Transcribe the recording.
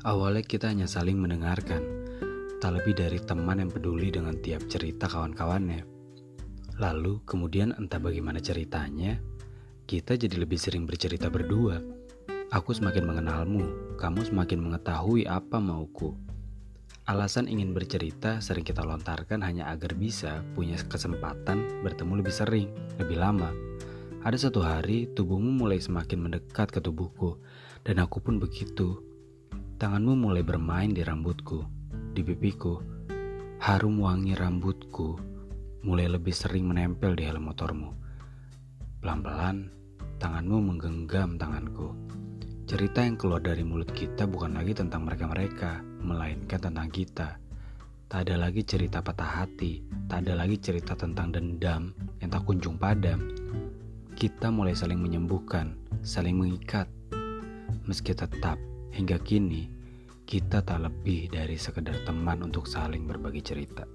Awalnya kita hanya saling mendengarkan, tak lebih dari teman yang peduli dengan tiap cerita kawan-kawannya. Lalu kemudian entah bagaimana ceritanya, kita jadi lebih sering bercerita berdua. Aku semakin mengenalmu, kamu semakin mengetahui apa mauku. Alasan ingin bercerita sering kita lontarkan hanya agar bisa punya kesempatan bertemu lebih sering, lebih lama. Ada satu hari, tubuhmu mulai semakin mendekat ke tubuhku, dan aku pun begitu. Tanganmu mulai bermain di rambutku, di pipiku. Harum wangi rambutku mulai lebih sering menempel di helm motormu. Pelan-pelan, tanganmu menggenggam tanganku. Cerita yang keluar dari mulut kita bukan lagi tentang mereka-mereka, melainkan tentang kita. Tak ada lagi cerita patah hati, tak ada lagi cerita tentang dendam yang tak kunjung padam. Kita mulai saling menyembuhkan, saling mengikat. Meski tetap Hingga kini, kita tak lebih dari sekedar teman untuk saling berbagi cerita.